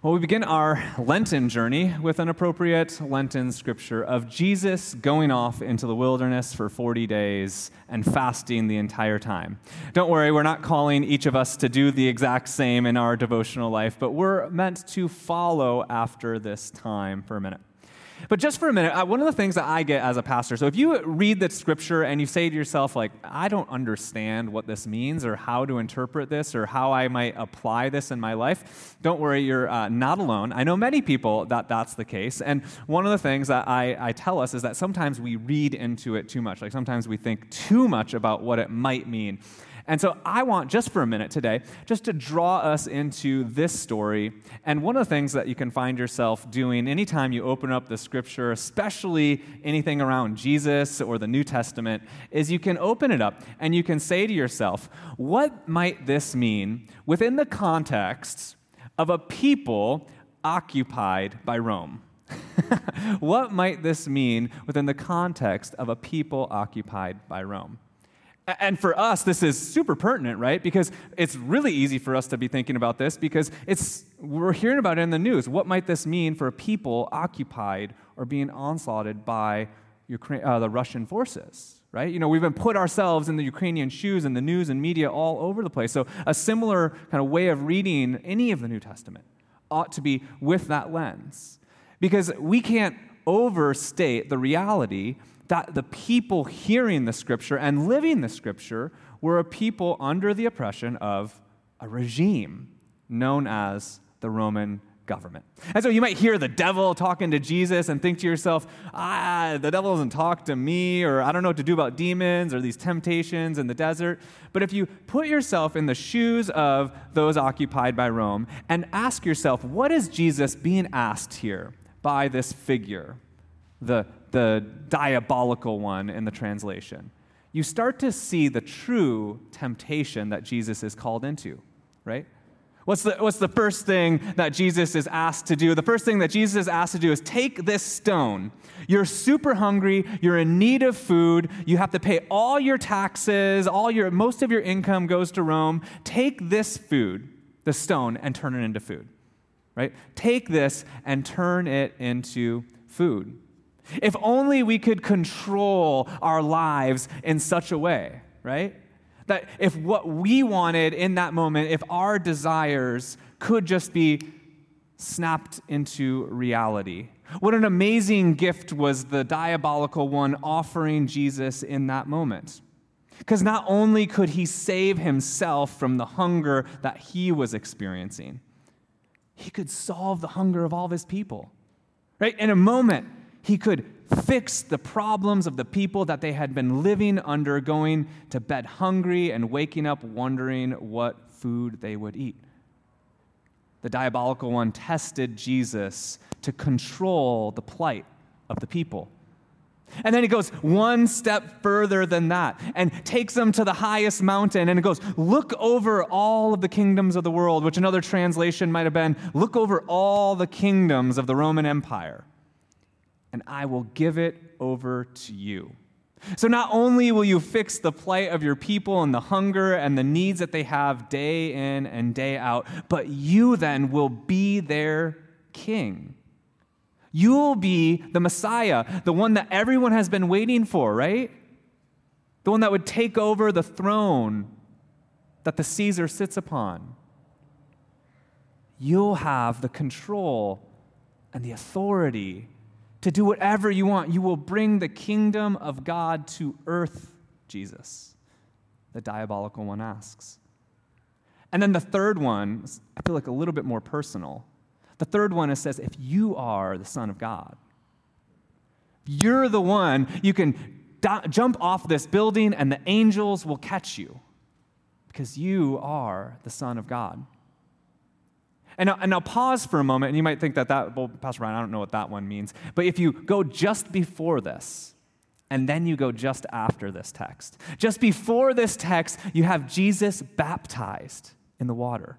Well, we begin our Lenten journey with an appropriate Lenten scripture of Jesus going off into the wilderness for 40 days and fasting the entire time. Don't worry, we're not calling each of us to do the exact same in our devotional life, but we're meant to follow after this time for a minute. But just for a minute, one of the things that I get as a pastor, so if you read the scripture and you say to yourself, like, I don't understand what this means or how to interpret this or how I might apply this in my life, don't worry, you're uh, not alone. I know many people that that's the case. And one of the things that I, I tell us is that sometimes we read into it too much. Like sometimes we think too much about what it might mean. And so I want, just for a minute today, just to draw us into this story. And one of the things that you can find yourself doing anytime you open up the scripture, especially anything around Jesus or the New Testament, is you can open it up and you can say to yourself, what might this mean within the context of a people occupied by Rome? what might this mean within the context of a people occupied by Rome? And for us, this is super pertinent, right? Because it's really easy for us to be thinking about this because it's, we're hearing about it in the news. What might this mean for people occupied or being onslaughted by Ukraine, uh, the Russian forces, right? You know, we've been put ourselves in the Ukrainian shoes in the news and media all over the place. So a similar kind of way of reading any of the New Testament ought to be with that lens. Because we can't overstate the reality that the people hearing the scripture and living the scripture were a people under the oppression of a regime known as the Roman government. And so you might hear the devil talking to Jesus and think to yourself, ah, the devil doesn't talk to me, or I don't know what to do about demons or these temptations in the desert. But if you put yourself in the shoes of those occupied by Rome and ask yourself, what is Jesus being asked here by this figure, the the diabolical one in the translation, you start to see the true temptation that Jesus is called into, right? What's the, what's the first thing that Jesus is asked to do? The first thing that Jesus is asked to do is take this stone. You're super hungry, you're in need of food, you have to pay all your taxes, all your most of your income goes to Rome. Take this food, the stone, and turn it into food. Right? Take this and turn it into food. If only we could control our lives in such a way, right? That if what we wanted in that moment, if our desires could just be snapped into reality. What an amazing gift was the diabolical one offering Jesus in that moment. Because not only could he save himself from the hunger that he was experiencing, he could solve the hunger of all of his people. Right? In a moment, he could fix the problems of the people that they had been living under, going to bed hungry and waking up wondering what food they would eat. The diabolical one tested Jesus to control the plight of the people. And then he goes one step further than that and takes them to the highest mountain and it goes, Look over all of the kingdoms of the world, which another translation might have been, Look over all the kingdoms of the Roman Empire and I will give it over to you. So, not only will you fix the plight of your people and the hunger and the needs that they have day in and day out, but you then will be their king. You'll be the Messiah, the one that everyone has been waiting for, right? The one that would take over the throne that the Caesar sits upon. You'll have the control and the authority to do whatever you want. You will bring the kingdom of God to earth, Jesus, the diabolical one asks. And then the third one, I feel like a little bit more personal. The third one is says, if you are the Son of God, you're the one, you can do- jump off this building and the angels will catch you because you are the Son of God. And, and I'll pause for a moment, and you might think that that, well, Pastor Ryan, I don't know what that one means. But if you go just before this, and then you go just after this text, just before this text, you have Jesus baptized in the water.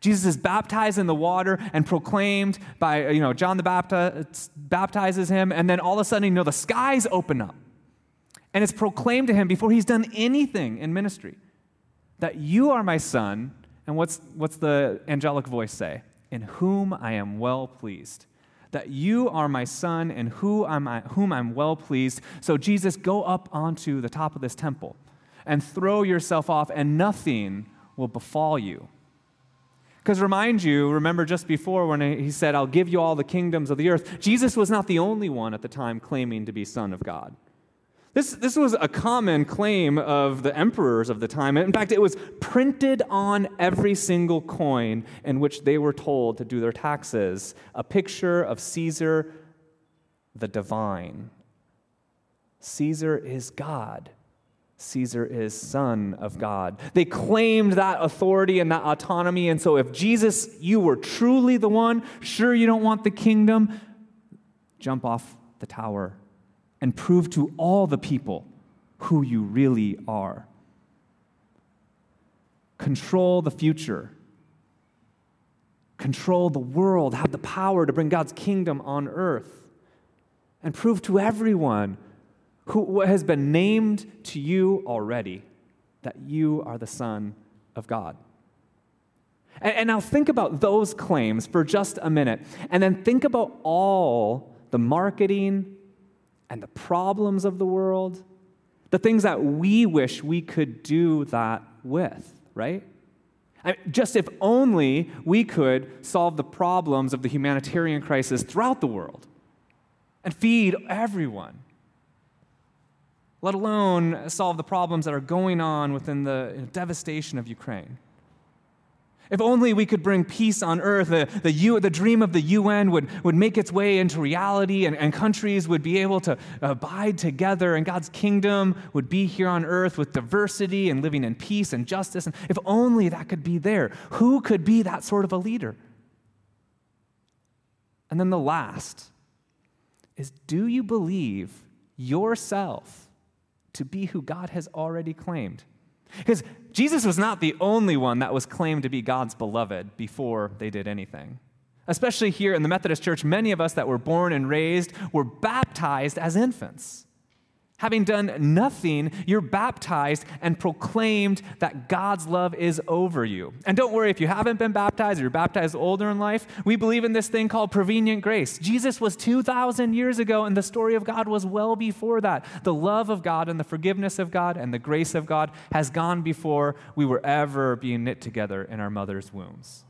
Jesus is baptized in the water and proclaimed by, you know, John the Baptist baptizes him, and then all of a sudden, you know, the skies open up. And it's proclaimed to him before he's done anything in ministry that you are my son, and what's, what's the angelic voice say? in whom I am well pleased. That you are my son in whom I'm well pleased. So, Jesus, go up onto the top of this temple and throw yourself off, and nothing will befall you. Because remind you, remember just before when he said, I'll give you all the kingdoms of the earth, Jesus was not the only one at the time claiming to be Son of God. This, this was a common claim of the emperors of the time. In fact, it was printed on every single coin in which they were told to do their taxes a picture of Caesar the divine. Caesar is God. Caesar is Son of God. They claimed that authority and that autonomy. And so, if Jesus, you were truly the one, sure you don't want the kingdom, jump off the tower and prove to all the people who you really are. Control the future. Control the world, have the power to bring God's kingdom on earth, and prove to everyone who has been named to you already that you are the Son of God. And, now think about those claims for just a minute, and then think about all the marketing and the problems of the world, the things that we wish we could do that with, right? I mean, just if only we could solve the problems of the humanitarian crisis throughout the world and feed everyone let alone solve the problems that are going on within the devastation of Ukraine. If only we could bring peace on earth, the, the, U, the dream of the UN would, would make its way into reality, and, and countries would be able to abide together, and God's kingdom would be here on earth with diversity and living in peace and justice. And if only that could be there, who could be that sort of a leader? And then the last is do you believe yourself to be who God has already claimed. Because Jesus was not the only one that was claimed to be God's beloved before they did anything. Especially here in the Methodist Church, many of us that were born and raised were baptized as infants. Having done nothing, you're baptized and proclaimed that God's love is over you. And don't worry if you haven't been baptized or you're baptized older in life, we believe in this thing called prevenient grace. Jesus was 2,000 years ago, and the story of God was well before that. The love of God and the forgiveness of God and the grace of God has gone before we were ever being knit together in our mother's wombs.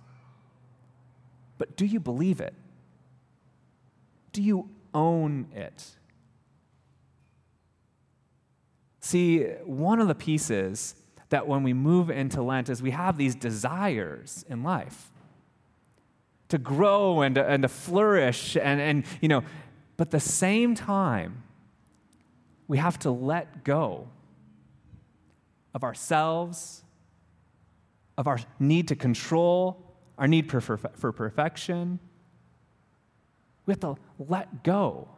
But do you believe it? Do you own it? See, one of the pieces that when we move into Lent is we have these desires in life to grow and to, and to flourish and, and, you know, but the same time, we have to let go of ourselves, of our need to control, our need for, for, for perfection. We have to let go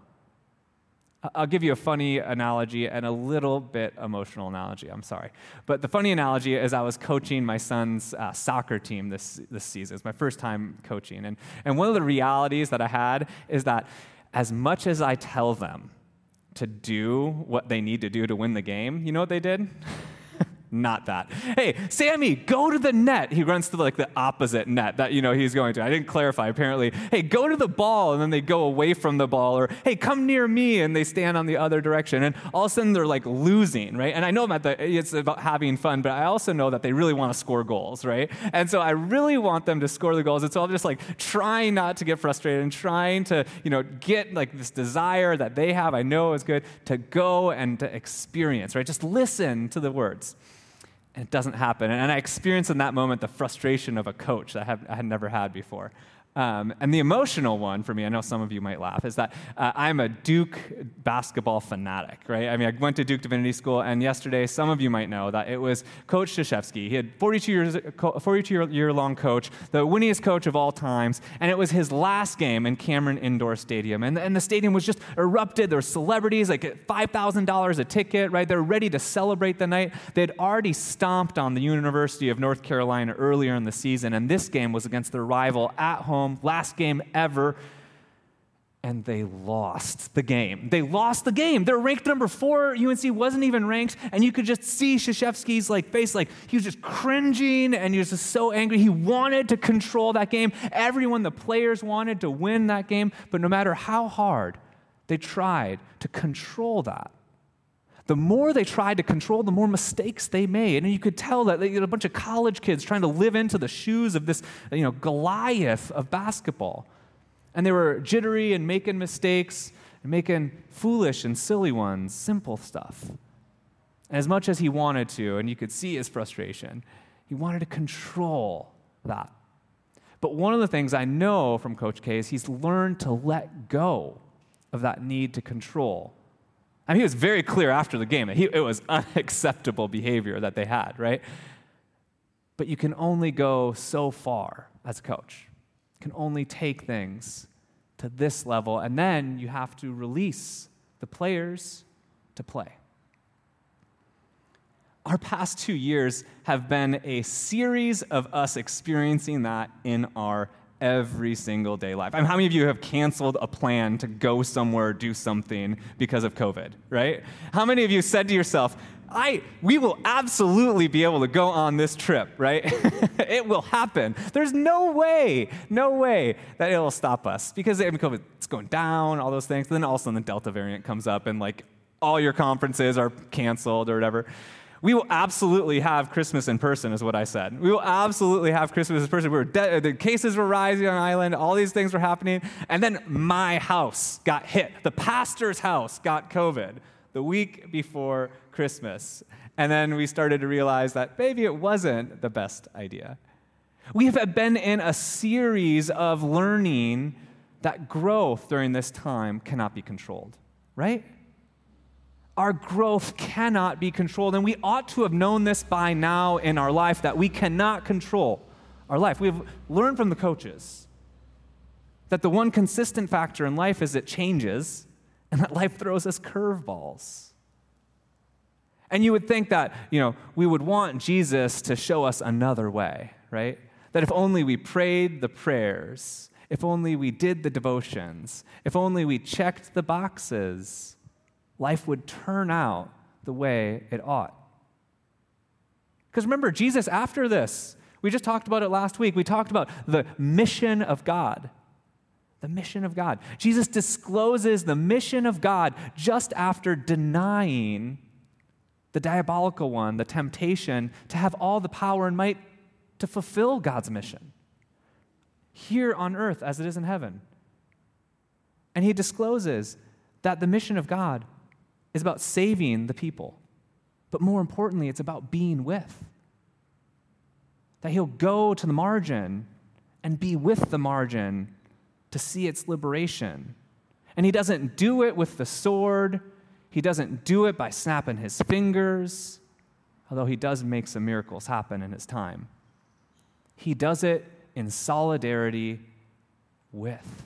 I'll give you a funny analogy and a little bit emotional analogy. I'm sorry. But the funny analogy is I was coaching my son's uh, soccer team this, this season. It's my first time coaching. And, and one of the realities that I had is that as much as I tell them to do what they need to do to win the game, you know what they did? not that. Hey, Sammy, go to the net. He runs to like the opposite net that you know he's going to. I didn't clarify apparently. Hey, go to the ball, and then they go away from the ball, or hey, come near me, and they stand on the other direction. And all of a sudden they're like losing, right? And I know that it's about having fun, but I also know that they really want to score goals, right? And so I really want them to score the goals. And so I'm just like trying not to get frustrated and trying to, you know, get like this desire that they have, I know is good, to go and to experience, right? Just listen to the words and it doesn't happen. And I experienced in that moment the frustration of a coach that I, I had never had before. Um, and the emotional one for me, I know some of you might laugh, is that uh, I'm a Duke basketball fanatic, right? I mean, I went to Duke Divinity School, and yesterday, some of you might know that it was Coach Krzyzewski. He had 42 years, 42 year long coach, the winningest coach of all times, and it was his last game in Cameron Indoor Stadium. And, and the stadium was just erupted. There were celebrities, like $5,000 a ticket, right? They're ready to celebrate the night. They had already stomped on the University of North Carolina earlier in the season, and this game was against their rival at home home, last game ever. and they lost the game. They lost the game. They're ranked number four. UNC wasn't even ranked, and you could just see Krzyzewski's like face, like he was just cringing and he was just so angry. He wanted to control that game. Everyone, the players wanted to win that game, but no matter how hard they tried to control that, the more they tried to control, the more mistakes they made. And you could tell that they had a bunch of college kids trying to live into the shoes of this, you know, Goliath of basketball. And they were jittery and making mistakes and making foolish and silly ones, simple stuff. And as much as he wanted to, and you could see his frustration, he wanted to control that. But one of the things I know from Coach K is he's learned to let go of that need to control. I mean, he was very clear after the game that he, it was unacceptable behavior that they had, right? But you can only go so far as a coach can only take things to this level, and then you have to release the players to play. Our past two years have been a series of us experiencing that in our every single day life. I mean, how many of you have canceled a plan to go somewhere, do something because of COVID, right? How many of you said to yourself, I, we will absolutely be able to go on this trip, right? it will happen. There's no way, no way that it'll stop us because I mean, COVID, it's going down, all those things. And Then all of a sudden the Delta variant comes up and like all your conferences are canceled or whatever. We will absolutely have Christmas in person, is what I said. We will absolutely have Christmas in person. We were de- the cases were rising on island, all these things were happening. And then my house got hit. The pastor's house got COVID the week before Christmas. And then we started to realize that maybe it wasn't the best idea. We have been in a series of learning that growth during this time cannot be controlled, right? Our growth cannot be controlled, and we ought to have known this by now in our life that we cannot control our life. We've learned from the coaches that the one consistent factor in life is it changes and that life throws us curveballs. And you would think that, you know, we would want Jesus to show us another way, right? That if only we prayed the prayers, if only we did the devotions, if only we checked the boxes, life would turn out the way it ought. Because remember, Jesus, after this, we just talked about it last week, we talked about the mission of God the mission of God. Jesus discloses the mission of God just after denying the diabolical one, the temptation to have all the power and might to fulfill God's mission here on earth as it is in heaven. And he discloses that the mission of God is about saving the people, but more importantly, it's about being with. That he'll go to the margin and be with the margin to see its liberation. And he doesn't do it with the sword, he doesn't do it by snapping his fingers, although he does make some miracles happen in his time. He does it in solidarity with.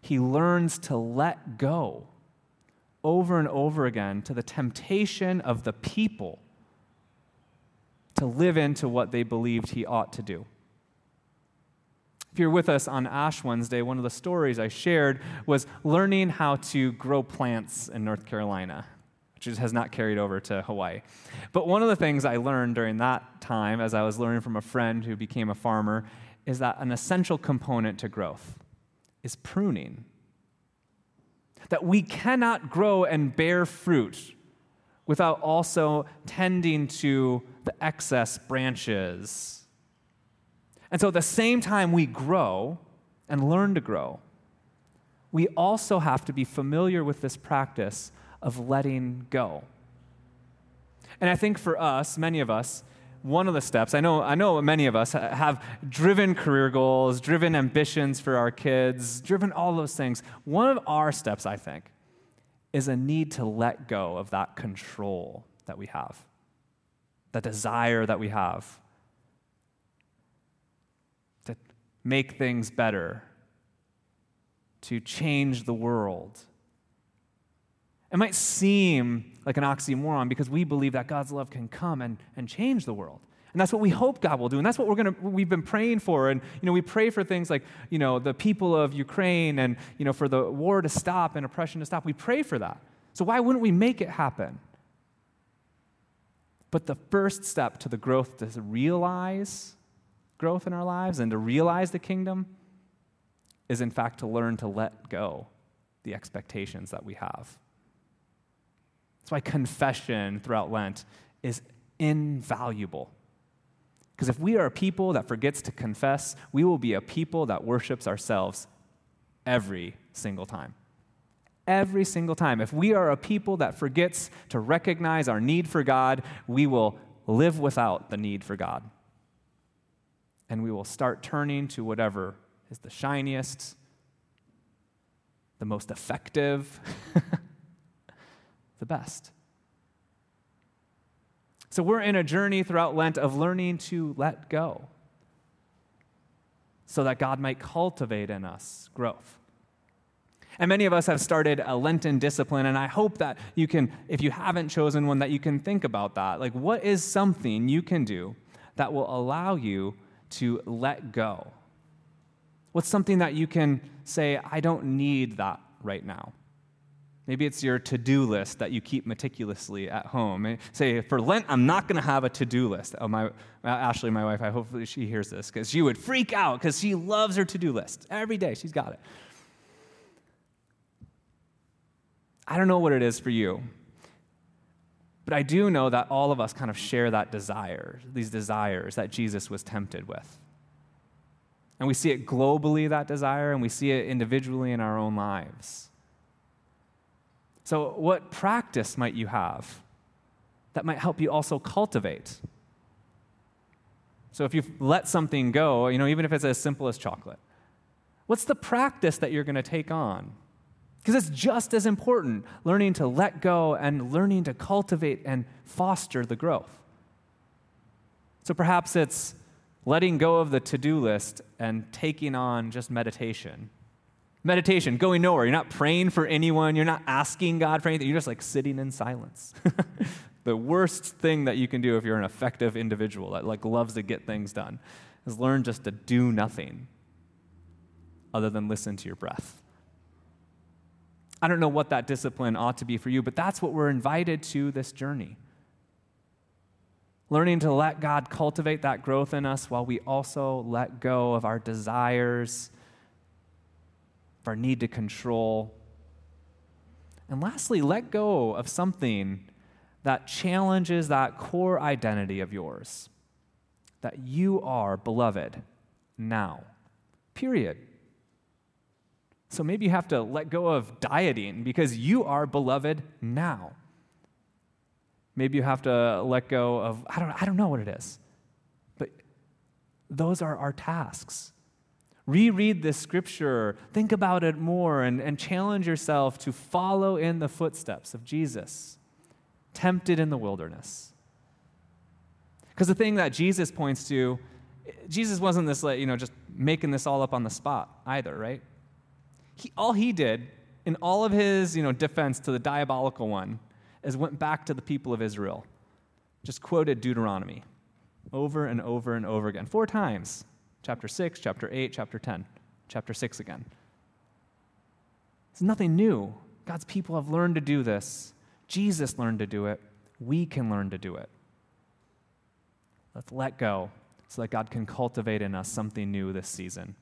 He learns to let go over and over again to the temptation of the people to live into what they believed he ought to do. If you're with us on Ash Wednesday, one of the stories I shared was learning how to grow plants in North Carolina, which has not carried over to Hawaii. But one of the things I learned during that time, as I was learning from a friend who became a farmer, is that an essential component to growth is pruning. That we cannot grow and bear fruit without also tending to the excess branches and so at the same time we grow and learn to grow, we also have to be familiar with this practice of letting go. And I think for us, many of us, one of the steps, I know, I know many of us have driven career goals, driven ambitions for our kids, driven all those things. One of our steps, I think, is a need to let go of that control that we have, that desire that we have To make things better, to change the world. It might seem like an oxymoron because we believe that God's love can come and, and change the world. And that's what we hope God will do. And that's what we're gonna, we've been praying for. And, you know, we pray for things like, you know, the people of Ukraine and, you know, for the war to stop and oppression to stop. We pray for that. So why wouldn't we make it happen? But the first step to the growth to realize growth in our lives and to realize the kingdom is, in fact, to learn to let go the expectations that we have. That's why confession throughout Lent is invaluable. Because if we are a people that forgets to confess, we will be a people that worships ourselves every single time. Every single time. If we are a people that forgets to recognize our need for God, we will live without the need for God. And we will start turning to whatever is the shiniest, the most effective, the best. So we're in a journey throughout Lent of learning to let go so that God might cultivate in us growth. And many of us have started a Lenten discipline, and I hope that you can, if you haven't chosen one, that you can think about that. Like, what is something you can do that will allow you to let go? What's something that you can say, I don't need that right now? Maybe it's your to do list that you keep meticulously at home. Eh, say, for Lent, I'm not going to have a to do list. Oh, my, uh, Ashley, my wife, I hopefully she hears this because she would freak out because she loves her to do list. Every day, she's got it. I don't know what it is for you, but I do know that all of us kind of share that desire, these desires that Jesus was tempted with. And we see it globally, that desire, and we see it individually in our own lives. So, what practice might you have that might help you also cultivate? So, if you let something go, you know, even if it's as simple as chocolate, what's the practice that you're going to take on? Because it's just as important learning to let go and learning to cultivate and foster the growth. So perhaps it's letting go of the to do list and taking on just meditation meditation, going nowhere. You're not praying for anyone. You're not asking God for anything. You're just like sitting in silence. the worst thing that you can do if you're an effective individual that like loves to get things done is learn just to do nothing other than listen to your breath. I don't know what that discipline ought to be for you, but that's what we're invited to this journey. Learning to let God cultivate that growth in us while we also let go of our desires of our need to control. And lastly, let go of something that challenges that core identity of yours that you are beloved now. Period. So maybe you have to let go of dieting because you are beloved now. Maybe you have to let go of, I don't, I don't know what it is, but those are our tasks. Reread this scripture, think about it more, and, and challenge yourself to follow in the footsteps of Jesus, tempted in the wilderness. Because the thing that Jesus points to, Jesus wasn't this, you know, just making this all up on the spot either, right? He, all he did in all of his, you know, defense to the diabolical one is went back to the people of Israel, just quoted Deuteronomy over and over and over again, four times chapter 6, chapter 8, chapter 10, chapter 6 again. It's nothing new. God's people have learned to do this. Jesus learned to do it. We can learn to do it. Let's let go so that God can cultivate in us something new this season.